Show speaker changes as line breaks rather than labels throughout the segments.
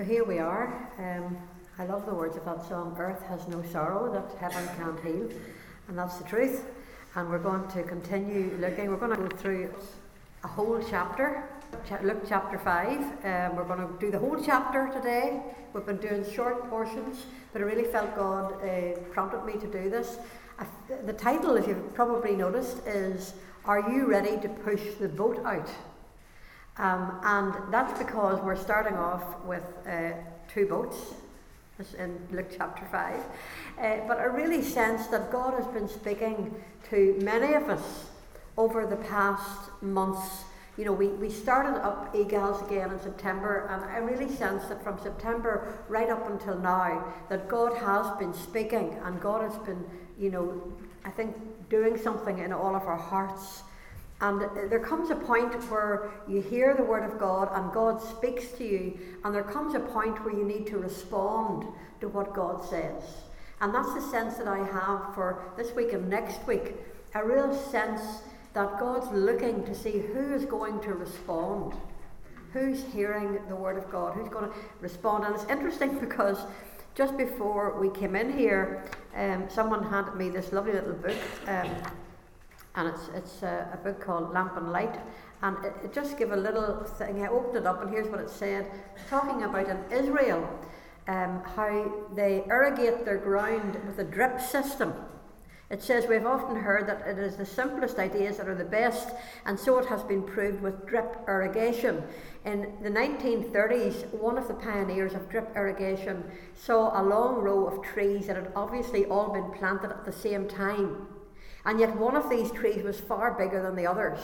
So here we are. Um, I love the words of that song, Earth has no sorrow that heaven can't heal. And that's the truth. And we're going to continue looking. We're going to go through a whole chapter, Luke chapter 5. Um, we're going to do the whole chapter today. We've been doing short portions, but I really felt God uh, prompted me to do this. Uh, the title, if you've probably noticed, is Are You Ready to Push the Boat Out? Um, and that's because we're starting off with uh, two boats in Luke chapter 5. Uh, but I really sense that God has been speaking to many of us over the past months. You know, we, we started up eGals again in September, and I really sense that from September right up until now, that God has been speaking and God has been, you know, I think doing something in all of our hearts. And there comes a point where you hear the word of God and God speaks to you, and there comes a point where you need to respond to what God says. And that's the sense that I have for this week and next week a real sense that God's looking to see who is going to respond, who's hearing the word of God, who's going to respond. And it's interesting because just before we came in here, um, someone handed me this lovely little book. Um, and it's, it's a, a book called Lamp and Light. And it, it, just give a little thing. I opened it up, and here's what it said, talking about in Israel um, how they irrigate their ground with a drip system. It says we've often heard that it is the simplest ideas that are the best, and so it has been proved with drip irrigation. In the 1930s, one of the pioneers of drip irrigation saw a long row of trees that had obviously all been planted at the same time. And yet one of these trees was far bigger than the others.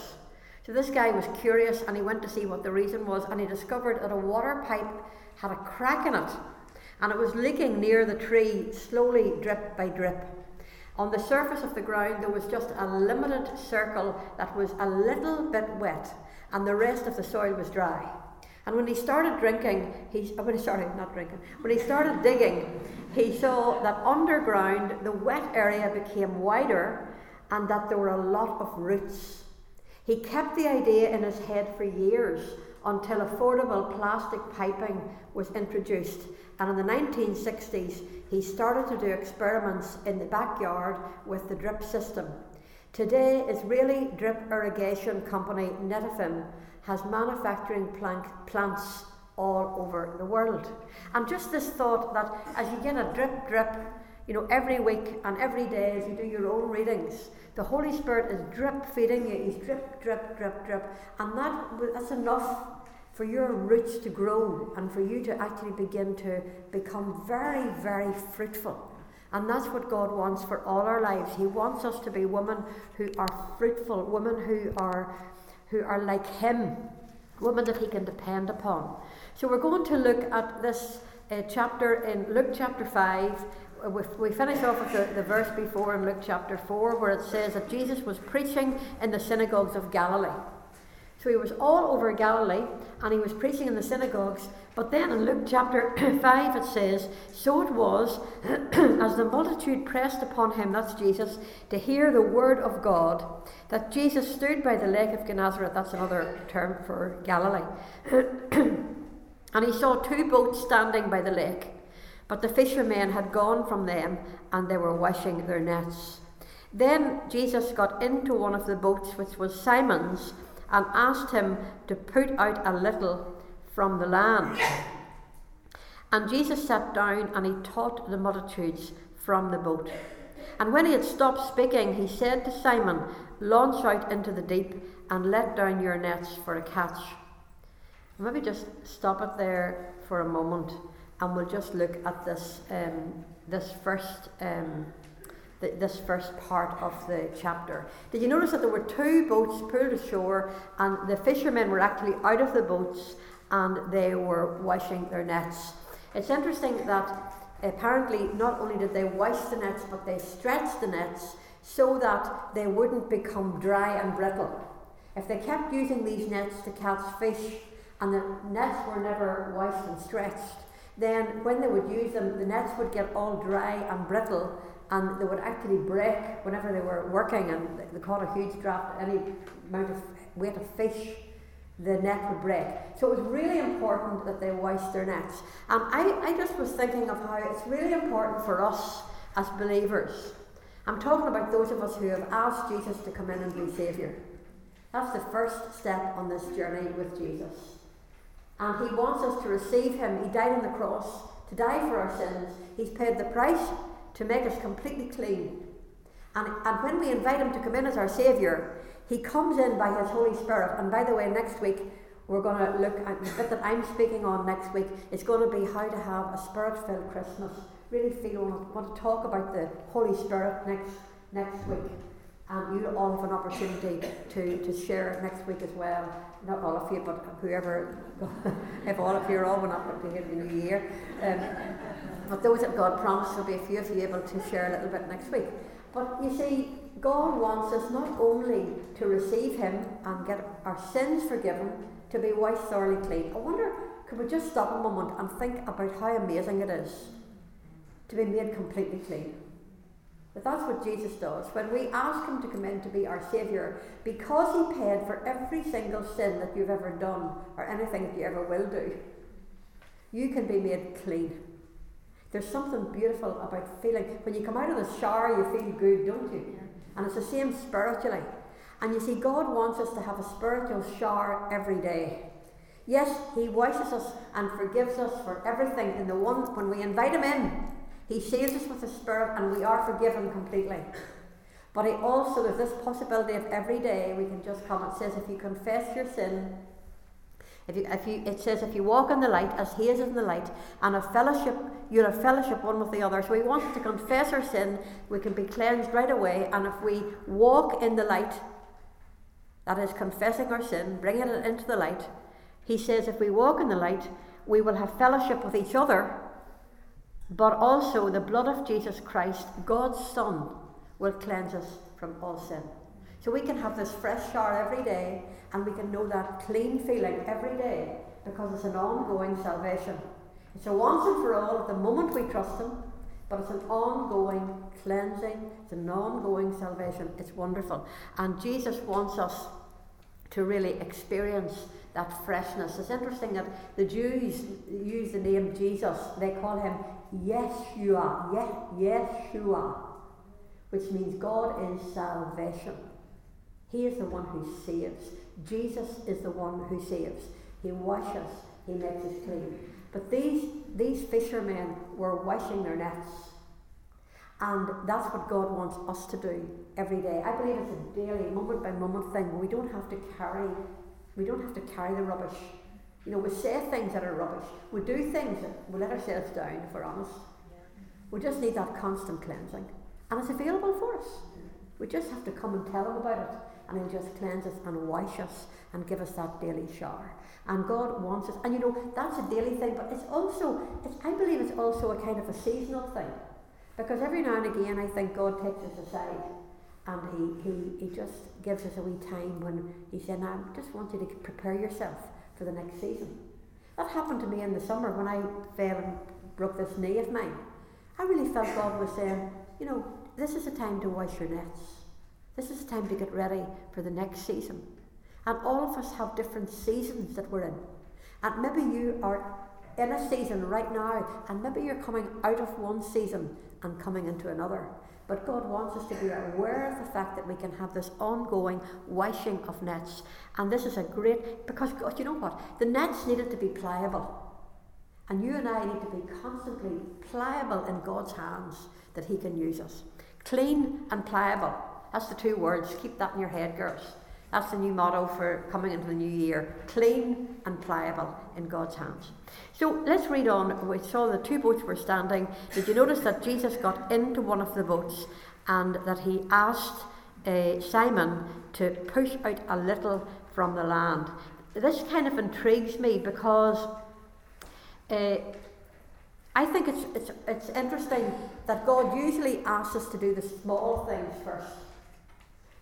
So this guy was curious and he went to see what the reason was and he discovered that a water pipe had a crack in it and it was leaking near the tree slowly drip by drip. On the surface of the ground there was just a limited circle that was a little bit wet and the rest of the soil was dry. And when he started drinking, he when oh, he sorry, not drinking, when he started digging, he saw that underground the wet area became wider and that there were a lot of roots. He kept the idea in his head for years until affordable plastic piping was introduced. And in the 1960s, he started to do experiments in the backyard with the drip system. Today, Israeli drip irrigation company Netafim has manufacturing plant, plants all over the world. And just this thought that as you get a drip drip, you know, every week and every day as you do your own readings, the Holy Spirit is drip feeding you. He's drip, drip, drip, drip. And that, that's enough for your roots to grow and for you to actually begin to become very, very fruitful. And that's what God wants for all our lives. He wants us to be women who are fruitful, women who are, who are like Him, women that He can depend upon. So we're going to look at this uh, chapter in Luke chapter 5 we finish off with the, the verse before in Luke chapter 4 where it says that Jesus was preaching in the synagogues of Galilee. So he was all over Galilee and he was preaching in the synagogues. But then in Luke chapter 5 it says, So it was, as the multitude pressed upon him, that's Jesus, to hear the word of God, that Jesus stood by the lake of Gennesaret, that's another term for Galilee, and he saw two boats standing by the lake. But the fishermen had gone from them, and they were washing their nets. Then Jesus got into one of the boats, which was Simon's, and asked him to put out a little from the land. And Jesus sat down and he taught the multitudes from the boat. And when he had stopped speaking, he said to Simon, Launch out into the deep and let down your nets for a catch. Maybe just stop it there for a moment and we'll just look at this um, this first um, the, this first part of the chapter. Did you notice that there were two boats pulled ashore, and the fishermen were actually out of the boats and they were washing their nets? It's interesting that apparently not only did they wash the nets, but they stretched the nets so that they wouldn't become dry and brittle. If they kept using these nets to catch fish and the nets were never washed and stretched, then when they would use them, the nets would get all dry and brittle and they would actually break whenever they were working and they caught a huge draft, any amount of weight of fish the net would break. So it was really important that they washed their nets. And I, I just was thinking of how it's really important for us as believers. I'm talking about those of us who have asked Jesus to come in and be Saviour. That's the first step on this journey with Jesus. And He wants us to receive Him. He died on the cross to die for our sins. He's paid the price to make us completely clean. And, and when we invite Him to come in as our Saviour, He comes in by His Holy Spirit. And by the way, next week we're going to look at the bit that I'm speaking on next week. It's going to be how to have a spirit filled Christmas. Really feel want to talk about the Holy Spirit next next week. And you all have an opportunity to, to share next week as well. Not all of you, but whoever, if all of you are all, not going to in the new year. Um, but those that God promised, there'll be a few of you able to share a little bit next week. But you see, God wants us not only to receive Him and get our sins forgiven, to be washed thoroughly clean. I wonder, could we just stop a moment and think about how amazing it is to be made completely clean? But that's what Jesus does. When we ask Him to come in to be our Saviour, because He paid for every single sin that you've ever done or anything that you ever will do, you can be made clean. There's something beautiful about feeling, when you come out of the shower, you feel good, don't you? And it's the same spiritually. And you see, God wants us to have a spiritual shower every day. Yes, He washes us and forgives us for everything in the one when we invite Him in. He saves us with the Spirit and we are forgiven completely. But He also, there's this possibility of every day we can just come. It says, if you confess your sin, if you, if you, it says, if you walk in the light as He is in the light, and a fellowship, you'll have fellowship one with the other. So we want to confess our sin, we can be cleansed right away. And if we walk in the light, that is confessing our sin, bringing it into the light, He says, if we walk in the light, we will have fellowship with each other, but also the blood of Jesus Christ, God's Son, will cleanse us from all sin. So we can have this fresh shower every day and we can know that clean feeling every day because it's an ongoing salvation. It's a once and for all at the moment we trust Him, but it's an ongoing cleansing, it's an ongoing salvation. It's wonderful. And Jesus wants us to really experience that freshness. It's interesting that the Jews use the name Jesus, they call him Yeshua, Yeshua, which means God is salvation. He is the one who saves. Jesus is the one who saves. He washes, he makes us clean. But these, these fishermen were washing their nets. And that's what God wants us to do every day. I believe it's a daily, moment by moment thing. We don't have to carry, we don't have to carry the rubbish. You know, we say things that are rubbish. We do things that we let ourselves down, if we're honest. We just need that constant cleansing. And it's available for us. We just have to come and tell him about it and He'll just cleanse us and wash us and give us that daily shower. And God wants us, and you know, that's a daily thing, but it's also, it's, I believe it's also a kind of a seasonal thing. Because every now and again, I think God takes us aside and he, he, he just gives us a wee time when He said, I just want you to prepare yourself for the next season. That happened to me in the summer when I fell and broke this knee of mine. I really felt God was saying, you know, this is a time to wash your nets. This is a time to get ready for the next season. And all of us have different seasons that we're in. And maybe you are in a season right now, and maybe you're coming out of one season and coming into another. But God wants us to be aware of the fact that we can have this ongoing washing of nets. And this is a great, because God, you know what? The nets needed to be pliable. And you and I need to be constantly pliable in God's hands that He can use us. Clean and pliable. That's the two words. Keep that in your head, girls. That's the new motto for coming into the new year clean and pliable in God's hands. So let's read on. We saw the two boats were standing. Did you notice that Jesus got into one of the boats and that he asked uh, Simon to push out a little from the land? This kind of intrigues me because uh, I think it's, it's, it's interesting that God usually asks us to do the small things first.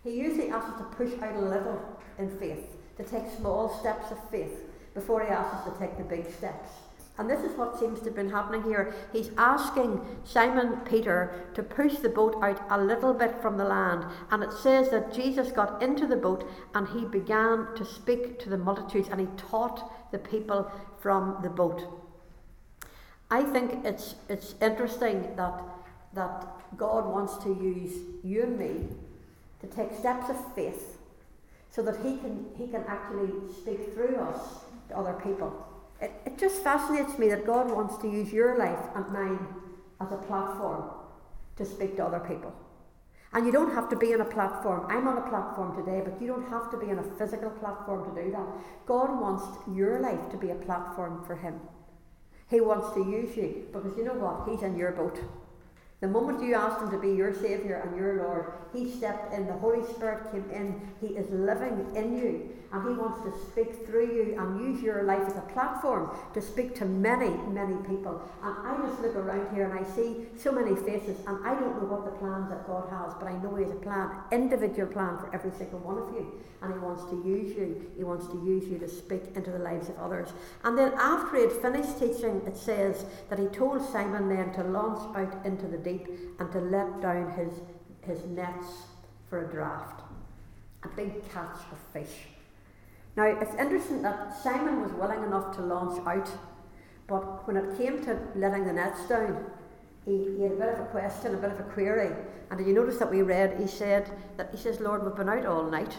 He usually asks us to push out a little in faith, to take small steps of faith before he asks us to take the big steps. And this is what seems to have been happening here. He's asking Simon Peter to push the boat out a little bit from the land. And it says that Jesus got into the boat and he began to speak to the multitudes and he taught the people from the boat. I think it's, it's interesting that, that God wants to use you and me to take steps of faith so that he can, he can actually speak through us to other people. It, it just fascinates me that God wants to use your life and mine as a platform to speak to other people. And you don't have to be on a platform. I'm on a platform today, but you don't have to be on a physical platform to do that. God wants your life to be a platform for Him. He wants to use you because you know what? He's in your boat. The moment you asked him to be your Saviour and your Lord, he stepped in, the Holy Spirit came in, he is living in you, and he wants to speak through you and use your life as a platform to speak to many, many people. And I just look around here and I see so many faces, and I don't know what the plans that God has, but I know He has a plan, individual plan for every single one of you. And He wants to use you, He wants to use you to speak into the lives of others. And then after he had finished teaching, it says that He told Simon then to launch out into the deep and to let down his, his nets for a draft. A big catch of fish. Now, it's interesting that Simon was willing enough to launch out, but when it came to letting the nets down, he, he had a bit of a question, a bit of a query. And did you notice that we read, he said, that he says, Lord, we've been out all night.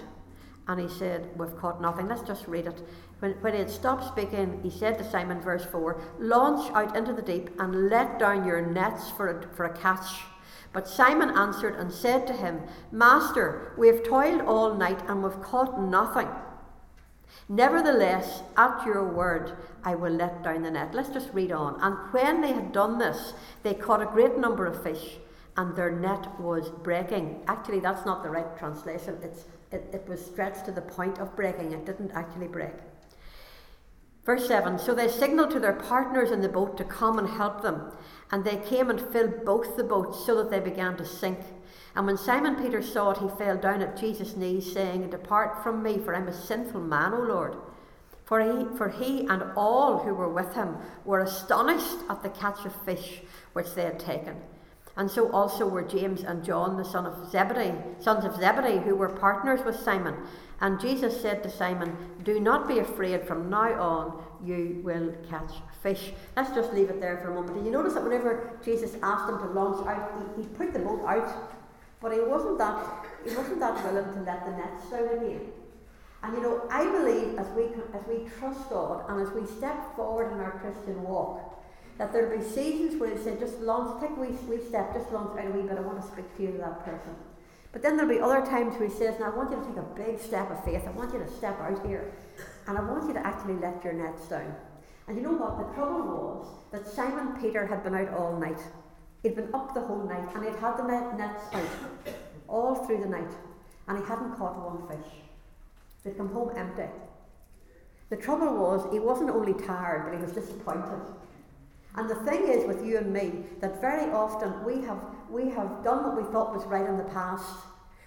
And he said, We've caught nothing. Let's just read it. When, when he had stopped speaking, he said to Simon, verse 4, Launch out into the deep and let down your nets for a, for a catch. But Simon answered and said to him, Master, we have toiled all night and we've caught nothing. Nevertheless, at your word, I will let down the net. Let's just read on. And when they had done this, they caught a great number of fish, and their net was breaking. Actually, that's not the right translation. It's, it, it was stretched to the point of breaking. It didn't actually break. Verse 7 So they signaled to their partners in the boat to come and help them, and they came and filled both the boats so that they began to sink. And when Simon Peter saw it, he fell down at Jesus' knees, saying, Depart from me, for I'm a sinful man, O Lord. For he, for he and all who were with him were astonished at the catch of fish which they had taken. And so also were James and John, the son of Zebedee, sons of Zebedee, who were partners with Simon. And Jesus said to Simon, Do not be afraid, from now on you will catch fish. Let's just leave it there for a moment. Did you notice that whenever Jesus asked them to launch out, he, he put the boat out but he wasn't that he wasn't that willing to let the nets down again. And you know, I believe as we as we trust God and as we step forward in our Christian walk, that there'll be seasons where he say, just launch, take a wee, wee step, just launch out a wee bit, I want to speak to you to that person. But then there'll be other times where he says, Now I want you to take a big step of faith, I want you to step out here, and I want you to actually let your nets down. And you know what? The trouble was that Simon Peter had been out all night. He'd been up the whole night and he'd had the net, nets out all through the night and he hadn't caught one fish. They'd come home empty. The trouble was, he wasn't only tired, but he was disappointed. And the thing is with you and me that very often we have, we have done what we thought was right in the past.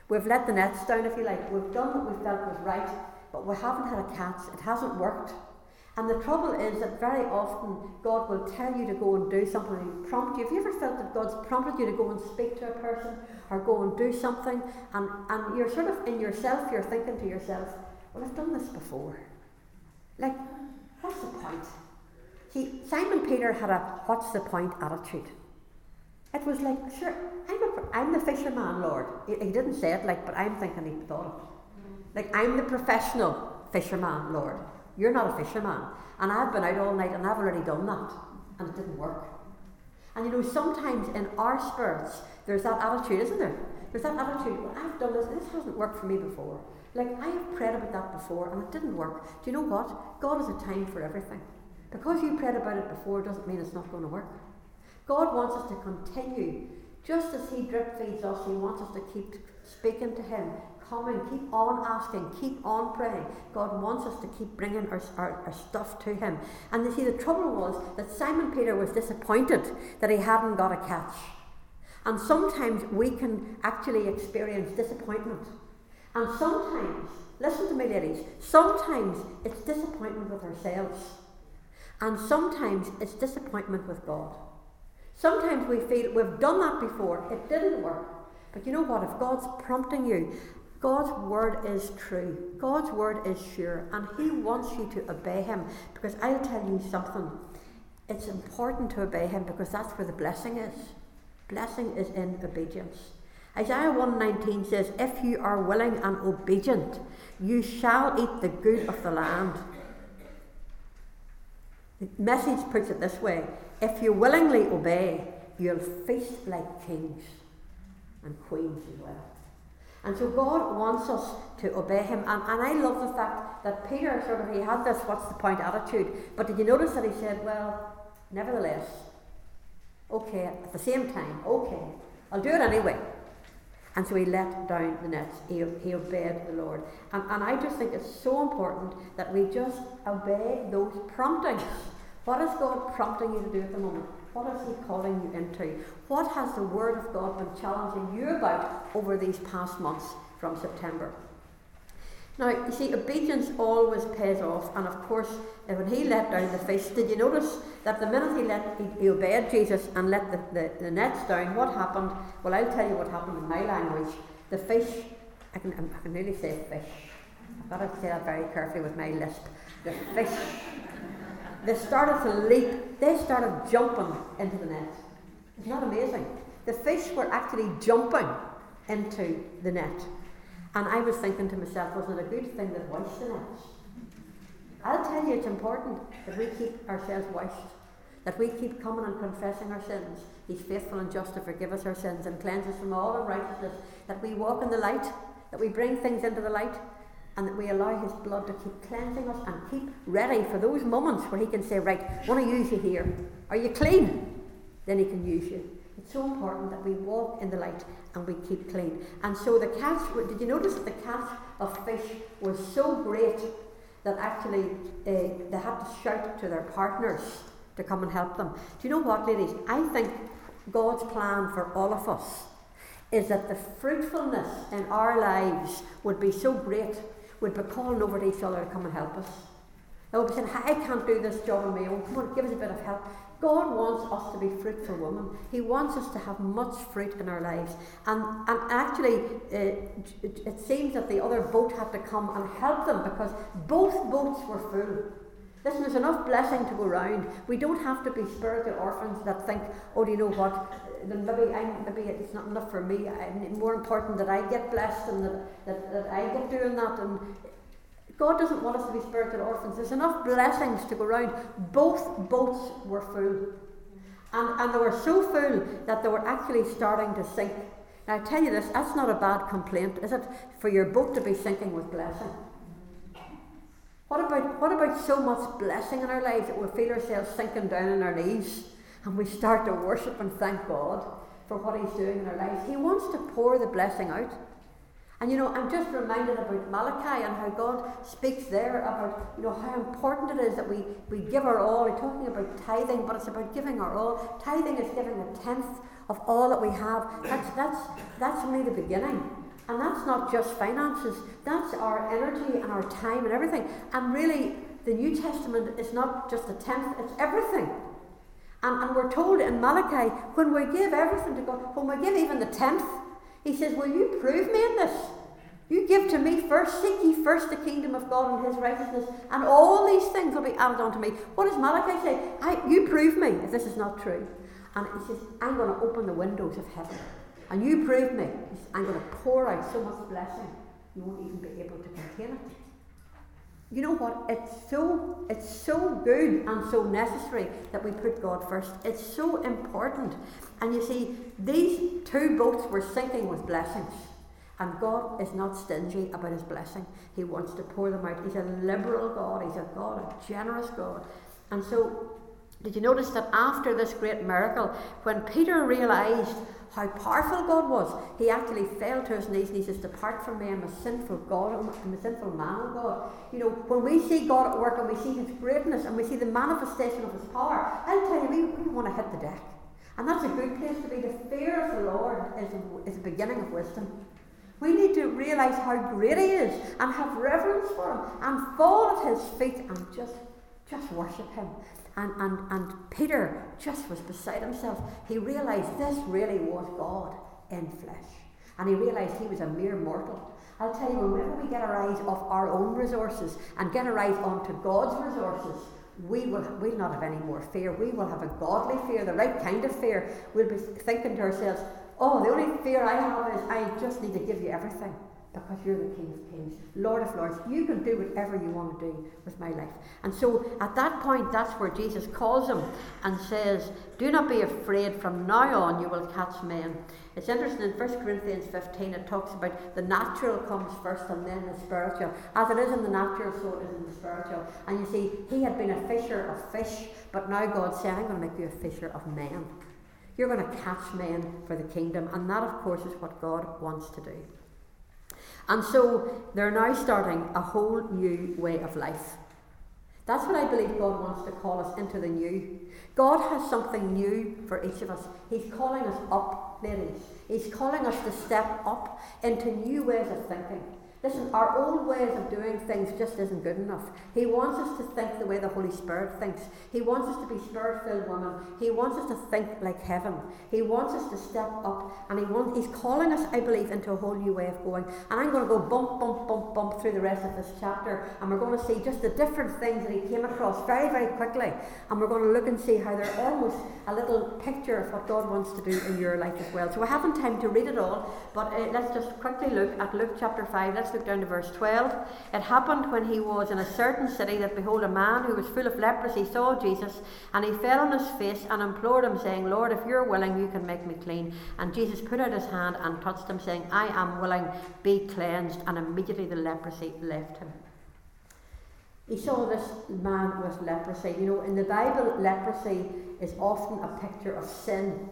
We've let the nets down, if you like. We've done what we felt was right, but we haven't had a catch. It hasn't worked. And the trouble is that very often God will tell you to go and do something and prompt you. Have you ever felt that God's prompted you to go and speak to a person or go and do something and, and you're sort of in yourself, you're thinking to yourself, well, I've done this before. Like, what's the point? See, Simon Peter had a what's the point attitude. It was like, sure, I'm, a, I'm the fisherman, Lord. He, he didn't say it like, but I'm thinking he thought it. Like, I'm the professional fisherman, Lord. You're not a fisherman. And I've been out all night and I've already done that. And it didn't work. And you know, sometimes in our spirits, there's that attitude, isn't there? There's that attitude, well, I've done this, this hasn't worked for me before. Like, I have prayed about that before and it didn't work. Do you know what? God has a time for everything. Because you prayed about it before doesn't mean it's not going to work. God wants us to continue. Just as He drip feeds us, He wants us to keep speaking to Him, coming, keep on asking, keep on praying. God wants us to keep bringing our, our, our, stuff to Him. And you see, the trouble was that Simon Peter was disappointed that he hadn't got a catch. And sometimes we can actually experience disappointment. And sometimes, listen to me, ladies, sometimes it's disappointment with ourselves. And sometimes it's disappointment with God. Sometimes we feel we've done that before, it didn't work. But you know what? If God's prompting you, God's word is true. God's word is sure. And He wants you to obey Him. Because I'll tell you something. It's important to obey Him because that's where the blessing is. Blessing is in obedience. Isaiah 119 says, If you are willing and obedient, you shall eat the good of the land. The message puts it this way if you willingly obey, you'll feast like kings and queens as well. And so God wants us to obey Him. And, and I love the fact that Peter sort of he had this what's the point attitude. But did you notice that he said, Well, nevertheless, okay, at the same time, okay, I'll do it anyway. And so he let down the nets. He, he obeyed the Lord. And, and I just think it's so important that we just obey those promptings. What is God prompting you to do at the moment? What is He calling you into? What has the Word of God been challenging you about over these past months from September? Now, you see, obedience always pays off, and of course, uh, when he let down the fish, did you notice that the minute he let he, he obeyed Jesus and let the, the, the, nets down, what happened? Well, I'll tell you what happened in my language. The fish, I can, I can really say fish. I've got to say that very carefully with my lisp. The fish, they started to leap, they started jumping into the net. Isn't that amazing? The fish were actually jumping into the net. And I was thinking to myself, wasn't it a good thing that washed the nets? I'll tell you, it's important that we keep ourselves washed, that we keep coming and confessing our sins. He's faithful and just to forgive us our sins and cleanse us from all unrighteousness, that we walk in the light, that we bring things into the light, and that we allow His blood to keep cleansing us and keep ready for those moments where He can say, Right, want to use you here. Are you clean? Then He can use you. It's so important that we walk in the light and we keep clean. And so the catch, did you notice that the catch of fish was so great that actually uh, they had to shout to their partners to come and help them? Do you know what, ladies? I think God's plan for all of us is that the fruitfulness in our lives would be so great, we'd be calling over to each other to come and help us. They would be saying, I can't do this job on my own. Come on, give us a bit of help. God wants us to be fruitful women. He wants us to have much fruit in our lives. And, and actually, it, it seems that the other boat had to come and help them because both boats were full. Listen, there's enough blessing to go around. We don't have to be spiritual orphans that think, oh, do you know what? Then maybe I'm, maybe it's not enough for me. I'm more important that I get blessed and that, that, that I get doing that. And God doesn't want us to be spiritual orphans. There's enough blessings to go around. Both boats were full. And, and they were so full that they were actually starting to sink. Now, I tell you this, that's not a bad complaint, is it? For your boat to be sinking with blessing. What about, what about so much blessing in our lives that we feel ourselves sinking down on our knees and we start to worship and thank God for what He's doing in our lives? He wants to pour the blessing out. And you know, I'm just reminded about Malachi and how God speaks there about, you know, how important it is that we, we give our all. We're talking about tithing, but it's about giving our all. Tithing is giving a tenth of all that we have. That's that's that's only the beginning. And that's not just finances, that's our energy and our time and everything. And really the New Testament is not just a tenth, it's everything. And, and we're told in Malachi, when we give everything to God, when we give even the tenth, he says, Will you prove me in this? You give to me first, seek ye first the kingdom of God and his righteousness, and all these things will be added unto me. What does Malachi say? I, you prove me if this is not true. And he says, I'm going to open the windows of heaven. And you prove me. Says, I'm going to pour out so much blessing, you won't even be able to contain it. You know what? It's so it's so good and so necessary that we put God first. It's so important. And you see, these two boats were sinking with blessings. And God is not stingy about his blessing. He wants to pour them out. He's a liberal God, he's a God, a generous God. And so, did you notice that after this great miracle, when Peter realized how powerful God was, he actually fell to his knees and he says, Depart from me, I'm a sinful God, I'm a sinful man God. You know, when we see God at work and we see his greatness and we see the manifestation of his power, I'll tell you, we, we want to hit the deck. And that's a good place to be. The fear of the Lord is, is the beginning of wisdom. We need to realise how great He is and have reverence for Him and fall at His feet and just, just worship Him. And, and, and Peter just was beside himself. He realized this really was God in flesh. And he realized he was a mere mortal. I'll tell you, whenever we get our eyes off our own resources and get our eyes onto God's resources, we will we'll not have any more fear. We will have a godly fear, the right kind of fear. We'll be thinking to ourselves, oh, the only fear I have is I just need to give you everything because you're the King of Kings, Lord of Lords. You can do whatever you want to do with my life. And so at that point, that's where Jesus calls him and says, Do not be afraid, from now on you will catch men. It's interesting in 1 Corinthians 15, it talks about the natural comes first and then the spiritual. As it is in the natural, so it is in the spiritual. And you see, he had been a fisher of fish, but now God's saying, I'm going to make you a fisher of men. You're going to catch men for the kingdom. And that, of course, is what God wants to do. And so they're now starting a whole new way of life. That's what I believe God wants to call us into the new. God has something new for each of us. He's calling us up, ladies. He's calling us to step up into new ways of thinking. Listen, our old ways of doing things just isn't good enough. He wants us to think the way the Holy Spirit thinks. He wants us to be spirit filled women. He wants us to think like heaven. He wants us to step up and he wants, He's calling us, I believe, into a whole new way of going. And I'm going to go bump, bump, bump, bump through the rest of this chapter and we're going to see just the different things that he came across very, very quickly. And we're going to look and see how they're almost a little picture of what God wants to do in your life as well. So I haven't time to read it all, but uh, let's just quickly look at Luke chapter 5. Let's let's look down to verse 12. It happened when he was in a certain city that behold, a man who was full of leprosy saw Jesus, and he fell on his face and implored him, saying, Lord, if you're willing, you can make me clean. And Jesus put out his hand and touched him, saying, I am willing, be cleansed. And immediately the leprosy left him. He saw this man with leprosy. You know, in the Bible, leprosy is often a picture of sin.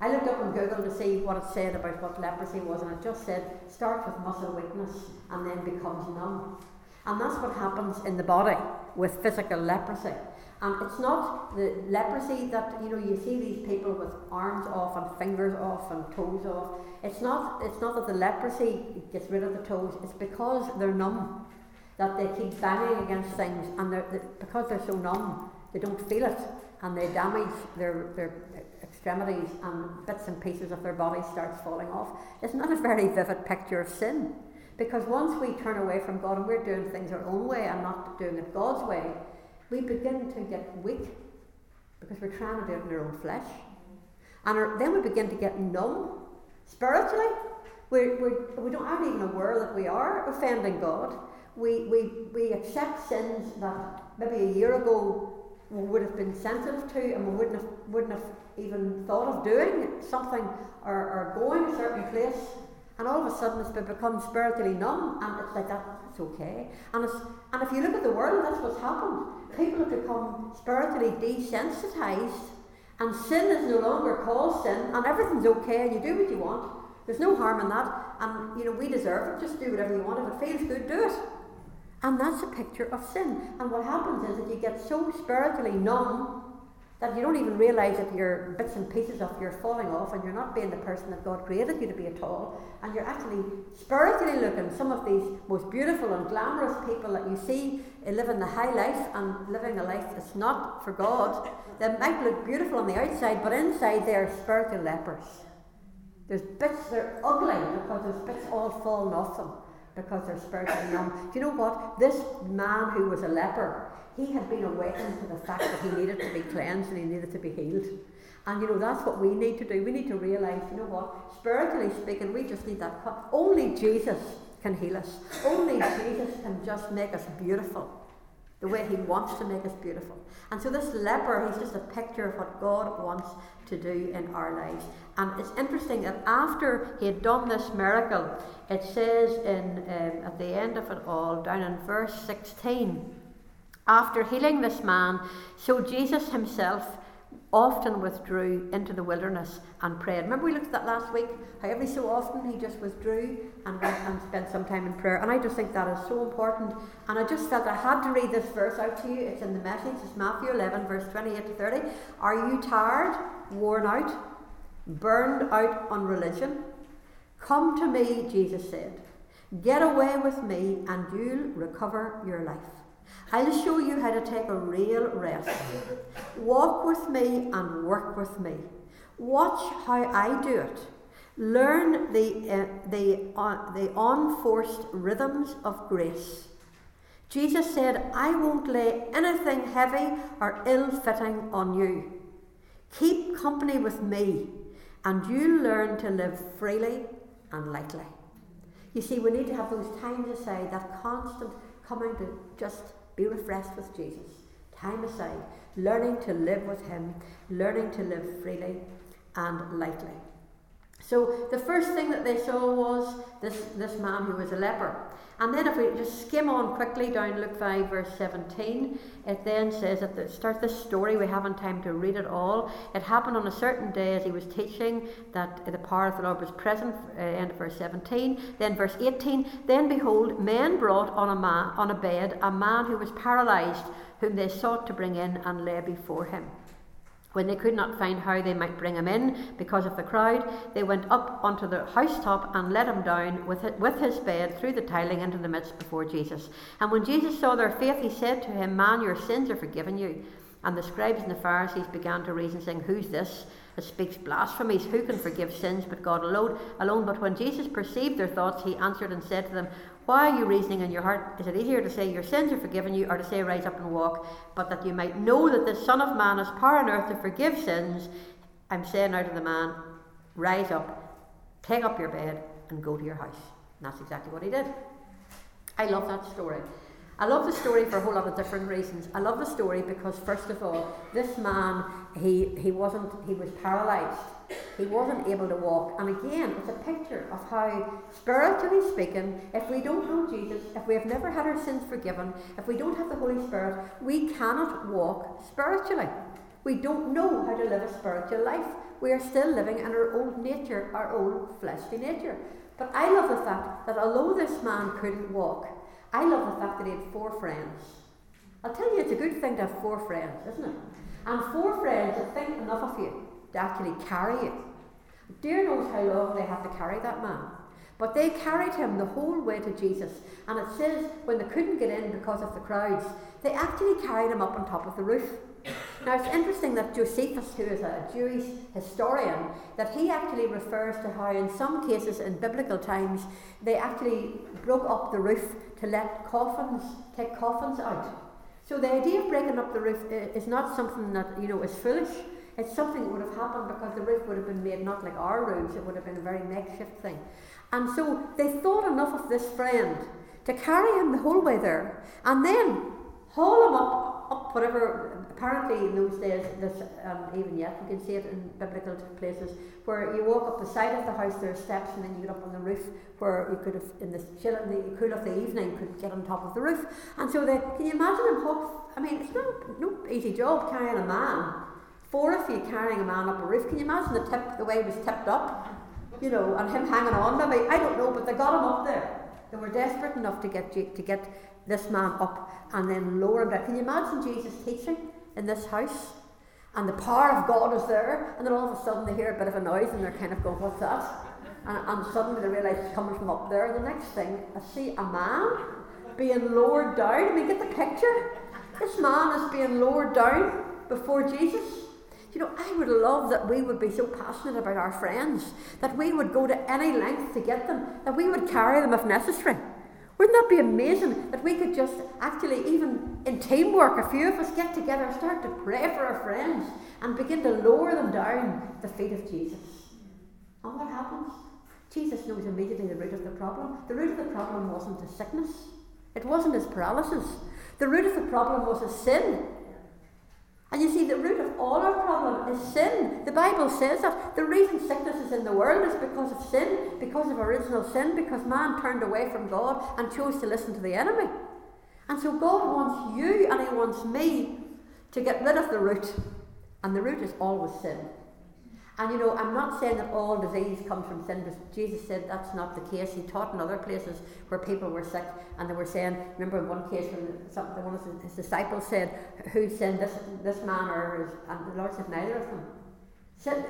I looked up on Google to see what it said about what leprosy was, and it just said starts with muscle weakness and then becomes numb. And that's what happens in the body with physical leprosy. And it's not the leprosy that you know you see these people with arms off and fingers off and toes off. It's not it's not that the leprosy gets rid of the toes. It's because they're numb that they keep banging against things, and they're, they, because they're so numb, they don't feel it, and they damage their their extremities and bits and pieces of their body starts falling off. It's not a very vivid picture of sin. Because once we turn away from God and we're doing things our own way and not doing it God's way, we begin to get weak because we're trying to do it in our own flesh. And our, then we begin to get numb spiritually. We're, we're, we don't, aren't even aware that we are offending God. We, we, we accept sins that maybe a year ago we would have been sensitive to and we wouldn't have, wouldn't have even thought of doing something or, or going a certain place, and all of a sudden it's become spiritually numb, and it's like that, it's okay. And, it's, and if you look at the world, that's what's happened. People have become spiritually desensitized, and sin is no longer called sin, and everything's okay, and you do what you want. There's no harm in that, and you know, we deserve it. Just do whatever you want. If it feels good, do it. And that's a picture of sin. And what happens is that you get so spiritually numb that you don't even realize that your bits and pieces of you're falling off and you're not being the person that God created you to be at all. And you're actually spiritually looking. Some of these most beautiful and glamorous people that you see eh, living the high life and living a life that's not for God, they might look beautiful on the outside, but inside they're spiritual lepers. There's bits, they're ugly because there's bits all falling off them because they're spiritually numb. Do you know what? This man who was a leper, he had been awakened to the fact that he needed to be cleansed and he needed to be healed. And you know, that's what we need to do. We need to realize, you know what, spiritually speaking, we just need that. Only Jesus can heal us. Only Jesus can just make us beautiful the way He wants to make us beautiful. And so, this leper, he's just a picture of what God wants to do in our lives. And it's interesting that after he had done this miracle, it says in um, at the end of it all, down in verse 16, after healing this man, so Jesus himself often withdrew into the wilderness and prayed. Remember, we looked at that last week, how every so often he just withdrew and went and spent some time in prayer. And I just think that is so important. And I just felt I had to read this verse out to you. It's in the message, it's Matthew 11, verse 28 to 30. Are you tired, worn out, burned out on religion? Come to me, Jesus said. Get away with me, and you'll recover your life. I'll show you how to take a real rest. Walk with me and work with me. Watch how I do it. Learn the, uh, the, uh, the unforced rhythms of grace. Jesus said, I won't lay anything heavy or ill fitting on you. Keep company with me, and you'll learn to live freely and lightly. You see, we need to have those times aside, that constant coming to just be refreshed with Jesus. Time aside, learning to live with Him, learning to live freely and lightly. So the first thing that they saw was this, this man who was a leper. And then if we just skim on quickly down Luke 5 verse 17, it then says at the start this story, we haven't time to read it all. It happened on a certain day as he was teaching that the power of the Lord was present, uh, end of verse 17. Then verse 18, then behold, men brought on a, man, on a bed a man who was paralyzed, whom they sought to bring in and lay before him. When they could not find how they might bring him in because of the crowd, they went up onto the housetop and let him down with, it, with his bed through the tiling into the midst before Jesus. And when Jesus saw their faith, he said to him, Man, your sins are forgiven you. And the scribes and the Pharisees began to reason, saying, Who's this that speaks blasphemies? Who can forgive sins but God alone? Alone. But when Jesus perceived their thoughts, he answered and said to them, why are you reasoning in your heart? Is it easier to say your sins are forgiven you, or to say rise up and walk? But that you might know that the Son of Man has power on earth to forgive sins, I'm saying now to the man, rise up, take up your bed, and go to your house. And that's exactly what he did. I love that story. I love the story for a whole lot of different reasons. I love the story because, first of all, this man, he, he wasn't, he was paralyzed. He wasn't able to walk. And again, it's a picture of how, spiritually speaking, if we don't know Jesus, if we have never had our sins forgiven, if we don't have the Holy Spirit, we cannot walk spiritually. We don't know how to live a spiritual life. We are still living in our old nature, our old fleshly nature. But I love the fact that although this man couldn't walk, I love the fact that he had four friends. I'll tell you, it's a good thing to have four friends, isn't it? And four friends that think enough of you to actually carry you. Dear knows how long they had to carry that man. But they carried him the whole way to Jesus. And it says when they couldn't get in because of the crowds, they actually carried him up on top of the roof. Now it's interesting that Josephus, who is a Jewish historian, that he actually refers to how in some cases in biblical times they actually broke up the roof to let coffins take coffins out. So the idea of breaking up the roof is not something that you know is foolish. It's something that would have happened because the roof would have been made not like our roofs, it would have been a very makeshift thing. And so they thought enough of this friend to carry him the whole way there and then haul him up, up whatever. Apparently, in those days, this, um, even yet, you can see it in biblical places where you walk up the side of the house, there are steps, and then you get up on the roof where you could have, in the chill, the cool of the evening, could get on top of the roof. And so they, can you imagine him? I mean, it's no, no easy job carrying a man Four of you carrying a man up a roof. Can you imagine the tip, the way he was tipped up? You know, and him hanging on. Maybe I don't know, but they got him up there. They were desperate enough to get to get this man up and then lower him down. Can you imagine Jesus teaching in this house? And the power of God is there, and then all of a sudden they hear a bit of a noise and they're kind of going, What's that? And, and suddenly they realise it's coming from up there. And the next thing, I see a man being lowered down. I mean, get the picture. This man is being lowered down before Jesus. You know, I would love that we would be so passionate about our friends that we would go to any length to get them, that we would carry them if necessary. Wouldn't that be amazing that we could just actually, even in teamwork, a few of us get together, start to pray for our friends and begin to lower them down the feet of Jesus? And what happens? Jesus knows immediately the root of the problem. The root of the problem wasn't his sickness, it wasn't his paralysis. The root of the problem was his sin. And you see, the root of all our problem is sin. The Bible says that the reason sickness is in the world is because of sin, because of original sin, because man turned away from God and chose to listen to the enemy. And so God wants you and He wants me to get rid of the root. And the root is always sin. And you know, I'm not saying that all disease comes from sin, but Jesus said that's not the case. He taught in other places where people were sick, and they were saying, remember in one case when some, one of his disciples said, Who sinned, this, this man or his, and the Lord said, Neither of them.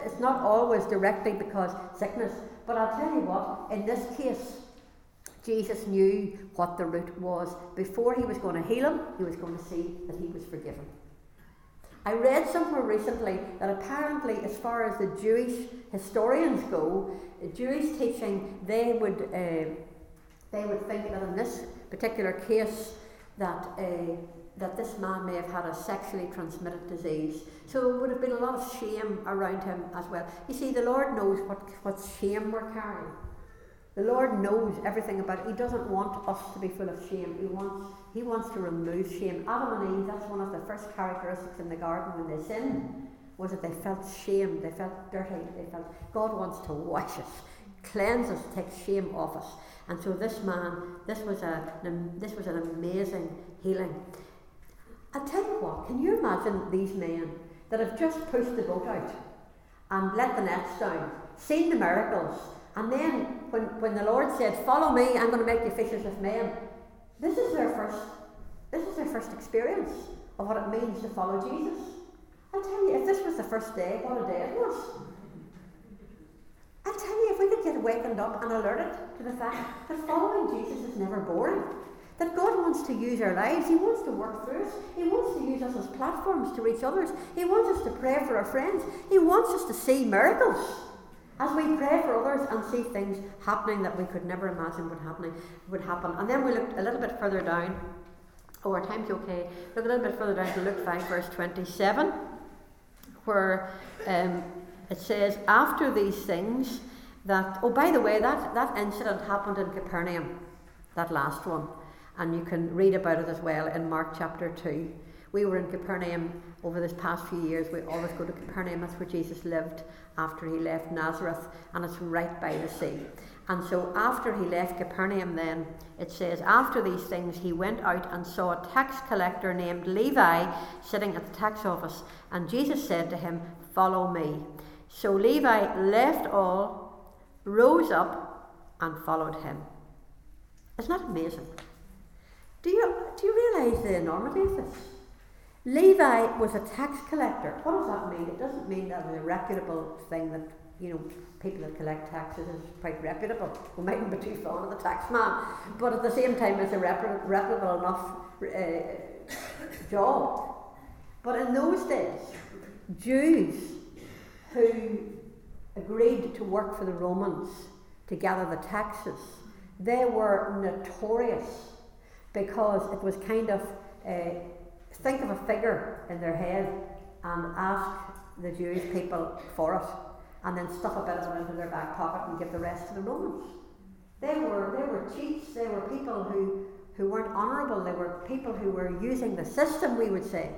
It's not always directly because sickness, but I'll tell you what, in this case, Jesus knew what the root was. Before he was going to heal him, he was going to see that he was forgiven. I read somewhere recently that apparently, as far as the Jewish historians go, Jewish teaching, they would uh, they would think that in this particular case, that uh, that this man may have had a sexually transmitted disease. So there would have been a lot of shame around him as well. You see, the Lord knows what, what shame we're carrying. The Lord knows everything about it. He doesn't want us to be full of shame. He wants, he wants to remove shame. Adam and Eve, that's one of the first characteristics in the garden when they sinned, was that they felt shame, they felt dirty, they felt God wants to wash us, cleanse us, take shame off us. And so this man, this was a this was an amazing healing. I tell you what, can you imagine these men that have just pushed the boat out and let the nets down, seen the miracles, and then when, when the Lord said, Follow me, I'm going to make you fishers of men, this is their first this is their first experience of what it means to follow Jesus. I tell you, if this was the first day, what a day it was. I tell you, if we could get wakened up and alerted to the fact that following Jesus is never boring, that God wants to use our lives, He wants to work through us, He wants to use us as platforms to reach others, He wants us to pray for our friends, He wants us to see miracles. As we pray for others and see things happening that we could never imagine would happening would happen. And then we look a little bit further down. Oh, our time's okay. Look a little bit further down to Luke 5, verse 27, where um, it says, After these things, that, oh, by the way, that, that incident happened in Capernaum, that last one. And you can read about it as well in Mark chapter 2. We were in Capernaum over this past few years. We always go to Capernaum, that's where Jesus lived after he left Nazareth, and it's right by the sea. And so after he left Capernaum, then it says, After these things, he went out and saw a tax collector named Levi sitting at the tax office. And Jesus said to him, Follow me. So Levi left all, rose up, and followed him. Isn't that amazing? Do you, do you realise the enormity of this? Levi was a tax collector. What does that mean? It doesn't mean that it's a reputable thing that, you know, people that collect taxes is quite reputable. We mightn't be too fond of the tax man, but at the same time, it's a reputable enough uh, job. But in those days, Jews who agreed to work for the Romans to gather the taxes, they were notorious because it was kind of. Uh, think of a figure in their head and ask the Jewish people for it, and then stuff a bit of it into their back pocket and give the rest to the Romans. They were they were cheats. They were people who who weren't honourable. They were people who were using the system, we would say,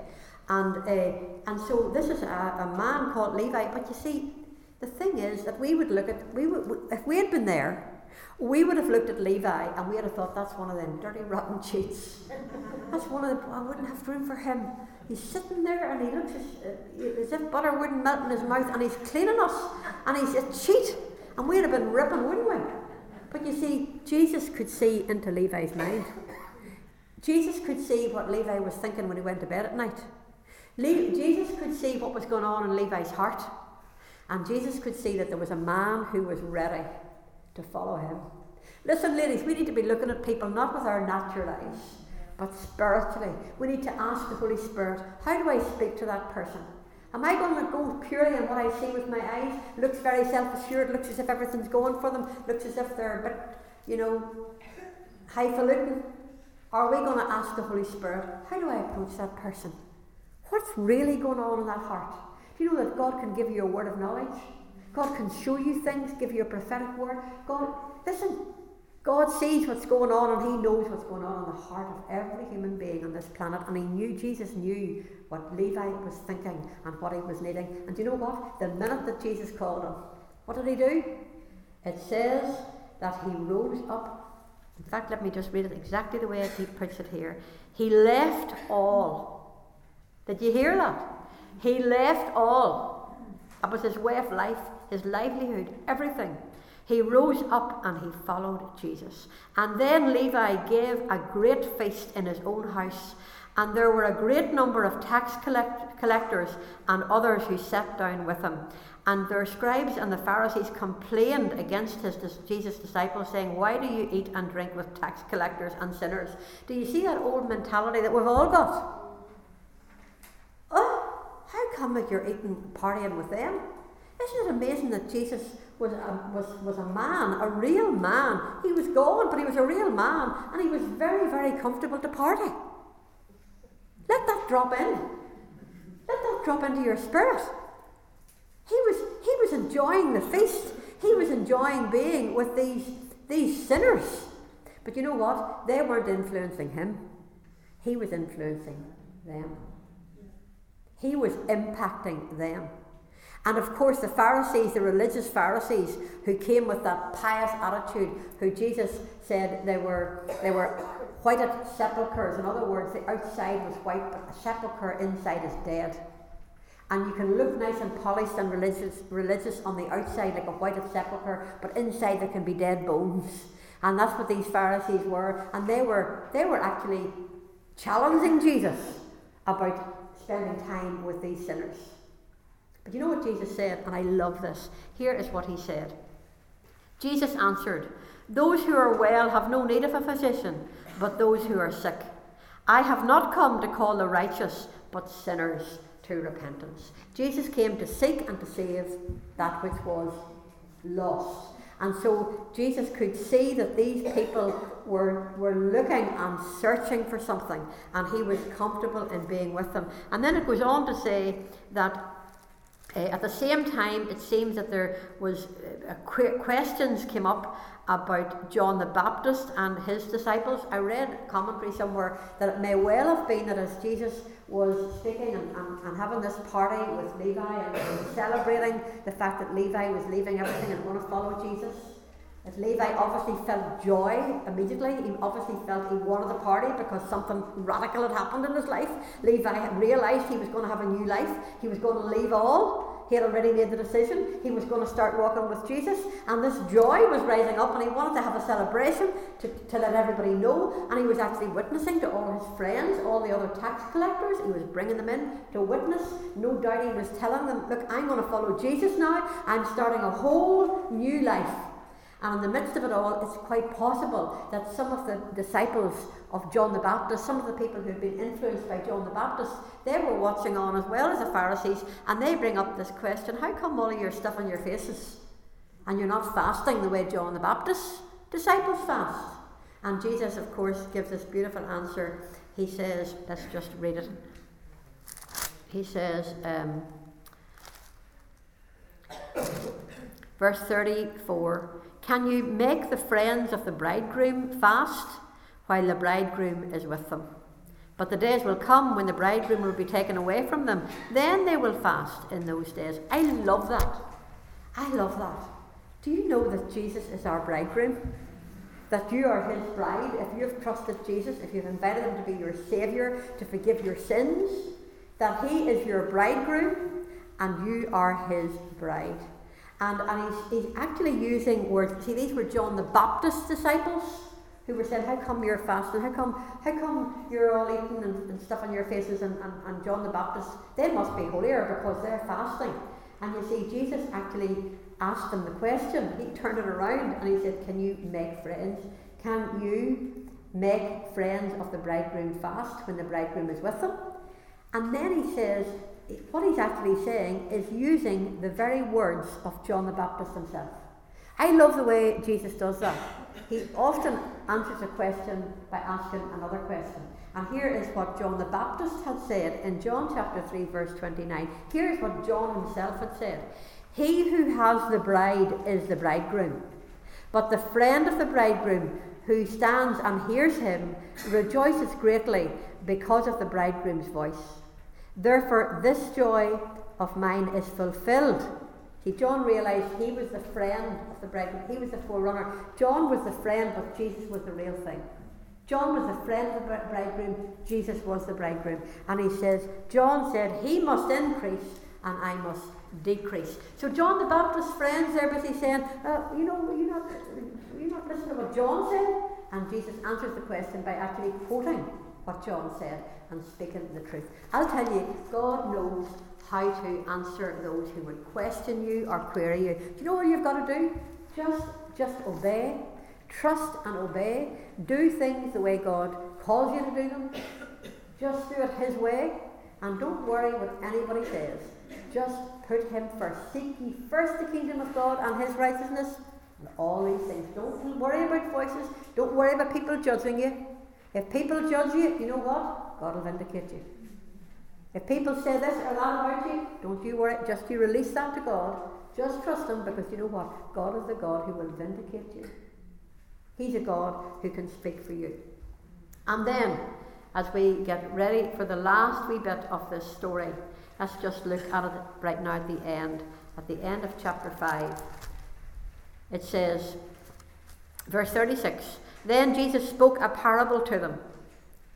and uh, and so this is a, a man called Levi. But you see, the thing is that we would look at we would if we had been there we would have looked at Levi and we would have thought that's one of them dirty, rotten cheats. that's one of the, I wouldn't have room for him. He's sitting there and he looks as, uh, as if butter wouldn't melt in his mouth and he's cleaning us and he's a cheat. And we'd have been ripping, wouldn't we? But you see, Jesus could see into Levi's mind. Jesus could see what Levi was thinking when he went to bed at night. Le- Jesus could see what was going on in Levi's heart. And Jesus could see that there was a man who was ready to follow him. Listen, ladies, we need to be looking at people not with our natural eyes, but spiritually. We need to ask the Holy Spirit, how do I speak to that person? Am I going to go purely on what I see with my eyes? Looks very self assured, looks as if everything's going for them, looks as if they're a bit, you know, highfalutin. Are we going to ask the Holy Spirit, how do I approach that person? What's really going on in that heart? Do you know that God can give you a word of knowledge? God can show you things, give you a prophetic word. God, listen, God sees what's going on and He knows what's going on in the heart of every human being on this planet. And He knew, Jesus knew what Levi was thinking and what he was needing. And do you know what? The minute that Jesus called him, what did he do? It says that he rose up. In fact, let me just read it exactly the way he puts it here. He left all. Did you hear that? He left all. That was his way of life his livelihood, everything. He rose up and he followed Jesus. And then Levi gave a great feast in his own house, and there were a great number of tax collect- collectors and others who sat down with him. And their scribes and the Pharisees complained against his, Jesus' disciples, saying, Why do you eat and drink with tax collectors and sinners? Do you see that old mentality that we've all got? Oh, how come that you're eating, partying with them? Isn't it amazing that Jesus was a, was, was a man, a real man? He was God, but he was a real man, and he was very, very comfortable to party. Let that drop in. Let that drop into your spirit. He was, he was enjoying the feast. He was enjoying being with these, these sinners. But you know what? They weren't influencing him, he was influencing them. He was impacting them. And of course, the Pharisees, the religious Pharisees, who came with that pious attitude, who Jesus said they were, they were whited sepulchres. In other words, the outside was white, but the sepulchre inside is dead. And you can look nice and polished and religious, religious on the outside like a whited sepulchre, but inside there can be dead bones. And that's what these Pharisees were. And they were, they were actually challenging Jesus about spending time with these sinners. But you know what Jesus said? And I love this. Here is what he said Jesus answered, Those who are well have no need of a physician, but those who are sick. I have not come to call the righteous, but sinners to repentance. Jesus came to seek and to save that which was lost. And so Jesus could see that these people were, were looking and searching for something, and he was comfortable in being with them. And then it goes on to say that uh, at the same time, it seems that there was uh, questions came up about John the Baptist and his disciples. I read commentary somewhere that it may well have been that as Jesus was speaking and, and, and having this party with Levi and, celebrating the fact that Levi was leaving everything and going to follow Jesus, that Levi obviously felt joy immediately. He obviously felt he wanted the party because something radical had happened in his life. Levi realised he was going to have a new life. He was going to leave all he had already made the decision. He was going to start walking with Jesus, and this joy was rising up, and he wanted to have a celebration to, to let everybody know. And he was actually witnessing to all his friends, all the other tax collectors. He was bringing them in to witness. No doubt he was telling them, Look, I'm going to follow Jesus now. I'm starting a whole new life. And in the midst of it all, it's quite possible that some of the disciples of John the Baptist, some of the people who had been influenced by John the Baptist, they were watching on as well as the Pharisees, and they bring up this question how come all of your stuff on your faces and you're not fasting the way John the Baptist disciples fast? And Jesus, of course, gives this beautiful answer. He says, let's just read it. He says, um, verse 34 Can you make the friends of the bridegroom fast? While the bridegroom is with them. But the days will come when the bridegroom will be taken away from them. Then they will fast in those days. I love that. I love that. Do you know that Jesus is our bridegroom? That you are his bride. If you've trusted Jesus, if you've invited him to be your Saviour, to forgive your sins, that he is your bridegroom and you are his bride. And, and he's, he's actually using words. See, these were John the Baptist's disciples who were saying, How come you're fasting? How come how come you're all eating and, and stuff on your faces and, and, and John the Baptist, they must be holier because they're fasting. And you see, Jesus actually asked them the question. He turned it around and he said, Can you make friends? Can you make friends of the bridegroom fast when the bridegroom is with them? And then he says, what he's actually saying is using the very words of John the Baptist himself. I love the way Jesus does that. He often answers a question by asking another question. And here is what John the Baptist had said in John chapter 3, verse 29. Here's what John himself had said He who has the bride is the bridegroom, but the friend of the bridegroom who stands and hears him rejoices greatly because of the bridegroom's voice. Therefore, this joy of mine is fulfilled See, John realised he was the friend of the bridegroom. He was the forerunner. John was the friend, but Jesus was the real thing. John was the friend of the bridegroom. Jesus was the bridegroom. And he says, John said, He must increase and I must decrease. So John the Baptist's friends are busy saying, uh, you know, you're not, you're not listening to what John said. And Jesus answers the question by actually quoting what John said. and speaking the truth. I'll tell you, God knows how to answer those who would question you or query you. Do you know what you've got to do? Just, just obey. Trust and obey. Do things the way God calls you to do them. Just do it His way. And don't worry what anybody says. Just put Him first. Seek ye first the kingdom of God and His righteousness. And all these things. Don't worry about voices. Don't worry about people judging you. If people judge you, you know what? God will vindicate you. If people say this or that about you, don't you worry. Just you release that to God. Just trust Him because you know what? God is the God who will vindicate you. He's a God who can speak for you. And then, as we get ready for the last wee bit of this story, let's just look at it right now at the end. At the end of chapter 5, it says, verse 36 Then Jesus spoke a parable to them.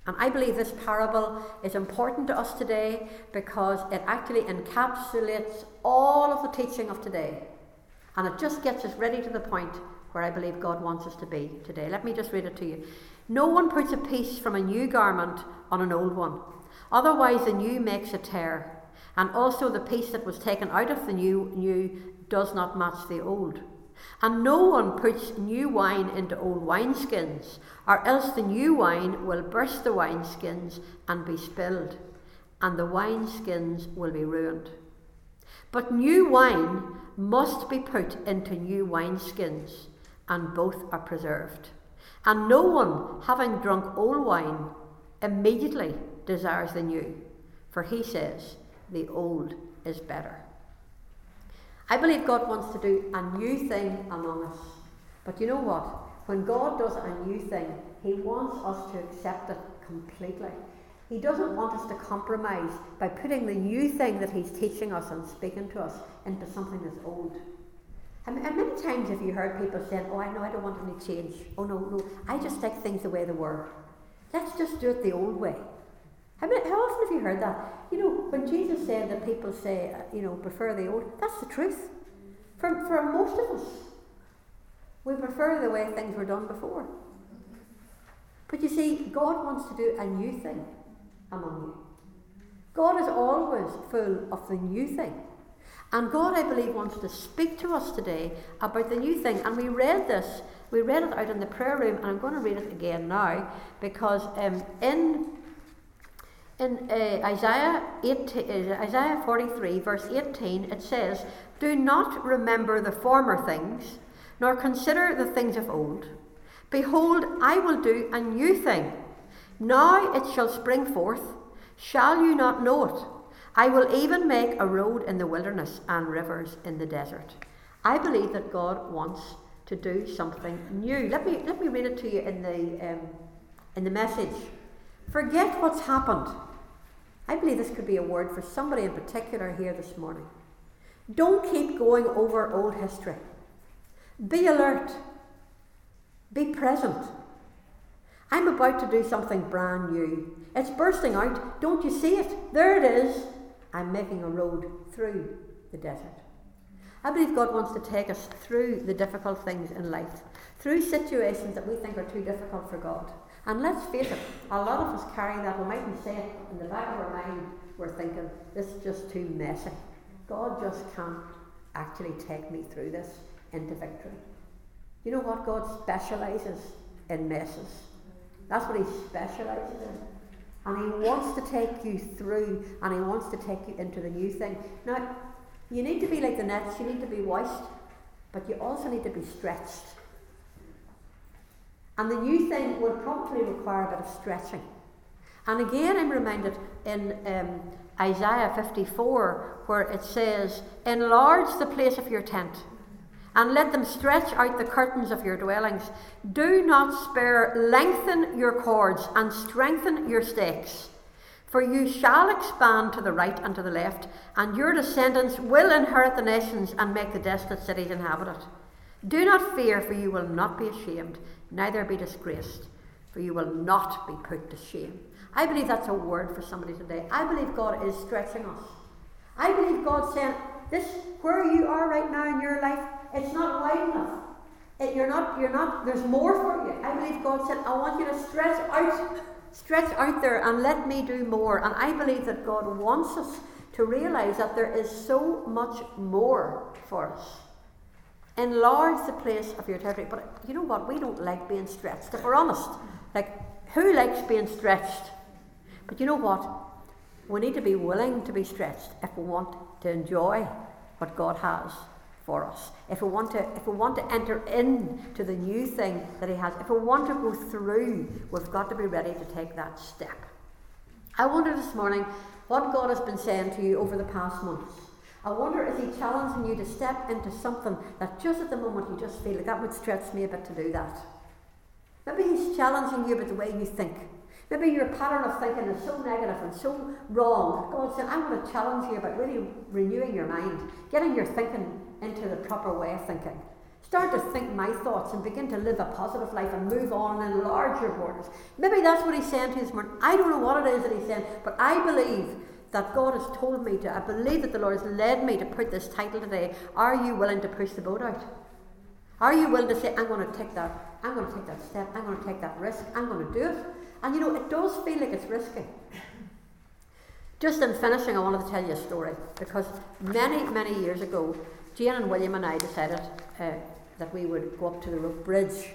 And I believe this parable is important to us today because it actually encapsulates all of the teaching of today. And it just gets us ready to the point where I believe God wants us to be today. Let me just read it to you. No one puts a piece from a new garment on an old one, otherwise, the new makes a tear. And also, the piece that was taken out of the new, new does not match the old. And no one puts new wine into old wineskins, or else the new wine will burst the wineskins and be spilled, and the wineskins will be ruined. But new wine must be put into new wineskins, and both are preserved. And no one, having drunk old wine, immediately desires the new, for he says, The old is better. I believe God wants to do a new thing among us. But you know what? When God does a new thing, He wants us to accept it completely. He doesn't want us to compromise by putting the new thing that He's teaching us and speaking to us into something that's old. And, and many times have you heard people saying, Oh, I know I don't want any change. Oh, no, no, I just like things the way they were. Let's just do it the old way. How, many, how often have you heard that? You know, when Jesus said that people say, you know, prefer the old, that's the truth. For, for most of us, we prefer the way things were done before. But you see, God wants to do a new thing among you. God is always full of the new thing. And God, I believe, wants to speak to us today about the new thing. And we read this, we read it out in the prayer room, and I'm going to read it again now because um, in in uh, Isaiah, 18, uh, Isaiah 43, verse 18, it says, Do not remember the former things, nor consider the things of old. Behold, I will do a new thing. Now it shall spring forth. Shall you not know it? I will even make a road in the wilderness and rivers in the desert. I believe that God wants to do something new. Let me, let me read it to you in the, um, in the message. Forget what's happened. I believe this could be a word for somebody in particular here this morning. Don't keep going over old history. Be alert. Be present. I'm about to do something brand new. It's bursting out. Don't you see it? There it is. I'm making a road through the desert. I believe God wants to take us through the difficult things in life, through situations that we think are too difficult for God. And let's face it, a lot of us carry that. We mightn't say it in the back of our mind. We're thinking, this is just too messy. God just can't actually take me through this into victory. You know what? God specialises in messes. That's what He specialises in. And He wants to take you through and He wants to take you into the new thing. Now, you need to be like the nets, you need to be washed, but you also need to be stretched. And the new thing would probably require a bit of stretching. And again, I'm reminded in um, Isaiah 54, where it says, Enlarge the place of your tent, and let them stretch out the curtains of your dwellings. Do not spare, lengthen your cords, and strengthen your stakes. For you shall expand to the right and to the left, and your descendants will inherit the nations and make the desolate cities inhabited. Do not fear, for you will not be ashamed neither be disgraced, for you will not be put to shame. I believe that's a word for somebody today. I believe God is stretching us. I believe God's saying, This where you are right now in your life, it's not wide enough. It, you're not, you're not, there's more for you. I believe God said, I want you to stretch out stretch out there and let me do more. And I believe that God wants us to realize that there is so much more for us. Enlarge the place of your territory. But you know what? We don't like being stretched, if we're honest. Like, who likes being stretched? But you know what? We need to be willing to be stretched if we want to enjoy what God has for us. If we want to, if we want to enter into the new thing that He has, if we want to go through, we've got to be ready to take that step. I wonder this morning what God has been saying to you over the past months. I wonder is He challenging you to step into something that just at the moment you just feel like that would stretch me a bit to do that. Maybe He's challenging you about the way you think. Maybe your pattern of thinking is so negative and so wrong. God said, I want to challenge you about really renewing your mind, getting your thinking into the proper way of thinking. Start to think my thoughts and begin to live a positive life and move on and enlarge your borders. Maybe that's what he's saying to this morning. I don't know what it is that he's saying, but I believe that God has told me to. I believe that the Lord has led me to put this title today. Are you willing to push the boat out? Are you willing to say, I'm going to take that, I'm going to take that step, I'm going to take that risk, I'm going to do it? And you know, it does feel like it's risky. Just in finishing, I wanted to tell you a story because many, many years ago, Jane and William and I decided uh, that we would go up to the Rope Bridge.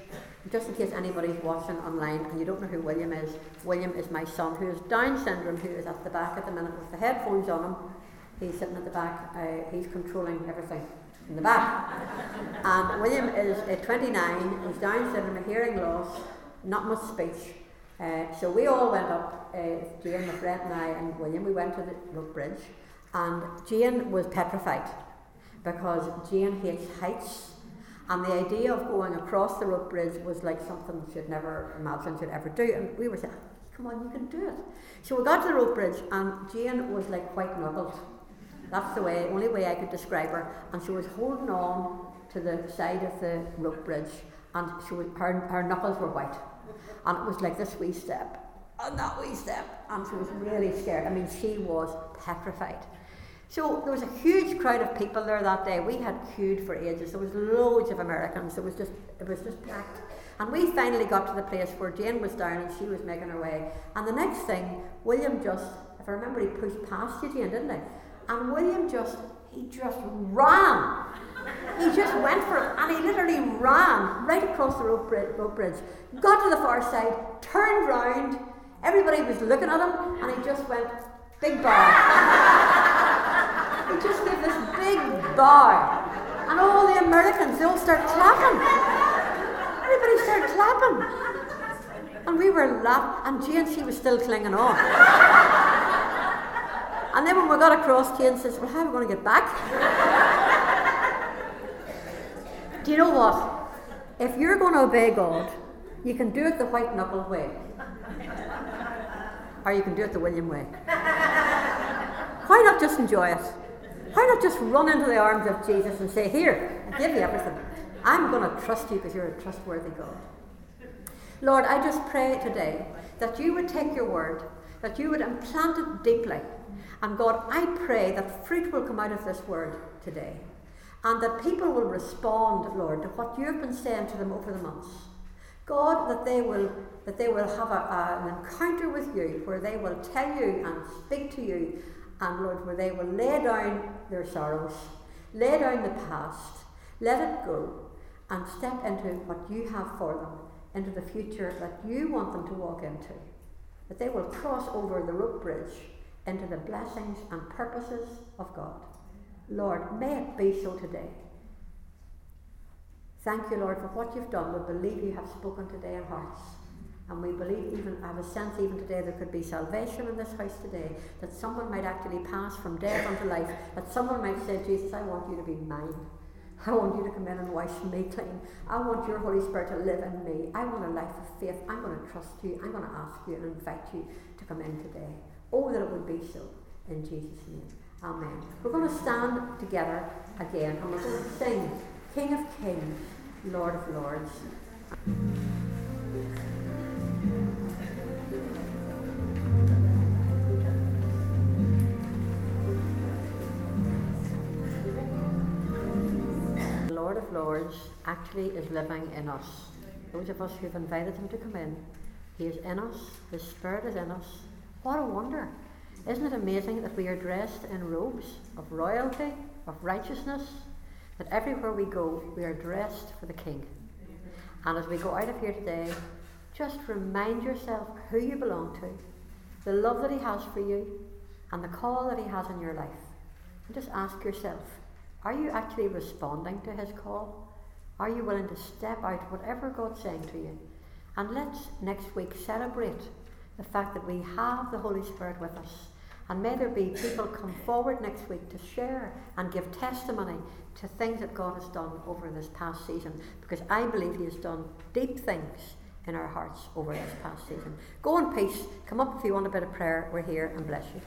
Just in case anybody's watching online and you don't know who William is, William is my son who has Down syndrome, who is at the back at the minute with the headphones on him. He's sitting at the back, uh, he's controlling everything in the back. and William is uh, 29, he's Down syndrome, hearing loss, not much speech. Uh, so we all went up, uh, Jane, my friend, and I, and William, we went to the Rope Bridge, and Jane was petrified because Jane hates heights. And the idea of going across the rope bridge was like something she'd never imagined she'd ever do. And we were saying, come on, you can do it. So we got to the rope bridge, and Jane was like quite knuckled. That's the way, only way I could describe her. And she was holding on to the side of the rope bridge, and she was, her, her knuckles were white. And it was like this wee step, and that wee step, and she was really scared. I mean, she was petrified. So there was a huge crowd of people there that day. We had queued for ages. There was loads of Americans. It was just it was just packed. And we finally got to the place where Jane was down and she was making her way. And the next thing, William just, if I remember, he pushed past you, Jane, didn't he? And William just, he just ran. He just went for it and he literally ran right across the rope bridge, bridge, got to the far side, turned round. Everybody was looking at him and he just went, big bow. He just gave this big bow. And all the Americans, they all start clapping. Everybody started clapping. And we were laughing, and Jane, she was still clinging on. and then when we got across, Jane says, Well, how are we going to get back? do you know what? If you're going to obey God, you can do it the white knuckle way. Or you can do it the William way. Why not just enjoy it? Why not just run into the arms of Jesus and say, Here, I give you everything. I'm going to trust you because you're a trustworthy God. Lord, I just pray today that you would take your word, that you would implant it deeply. And God, I pray that fruit will come out of this word today. And that people will respond, Lord, to what you have been saying to them over the months. God, that they will that they will have a, a, an encounter with you where they will tell you and speak to you and Lord, where they will lay down their sorrows, lay down the past, let it go, and step into what you have for them, into the future that you want them to walk into. That they will cross over the rope bridge into the blessings and purposes of God. Lord, may it be so today. Thank you, Lord, for what you've done. We believe you have spoken today in hearts. And we believe, even, I have a sense even today, there could be salvation in this house today, that someone might actually pass from death unto life, that someone might say, Jesus, I want you to be mine. I want you to come in and wash me clean. I want your Holy Spirit to live in me. I want a life of faith. I'm going to trust you. I'm going to ask you and invite you to come in today. Oh, that it would be so. In Jesus' name. Amen. We're going to stand together again and we're going to sing King of Kings, Lord of Lords. Actually is living in us. Those of us who've invited him to come in, He is in us, His Spirit is in us. What a wonder! Isn't it amazing that we are dressed in robes of royalty, of righteousness? That everywhere we go, we are dressed for the King. And as we go out of here today, just remind yourself who you belong to, the love that He has for you, and the call that He has in your life. And just ask yourself are you actually responding to His call? Are you willing to step out, whatever God's saying to you? And let's next week celebrate the fact that we have the Holy Spirit with us. And may there be people come forward next week to share and give testimony to things that God has done over this past season. Because I believe He has done deep things in our hearts over this past season. Go in peace. Come up if you want a bit of prayer. We're here and bless you.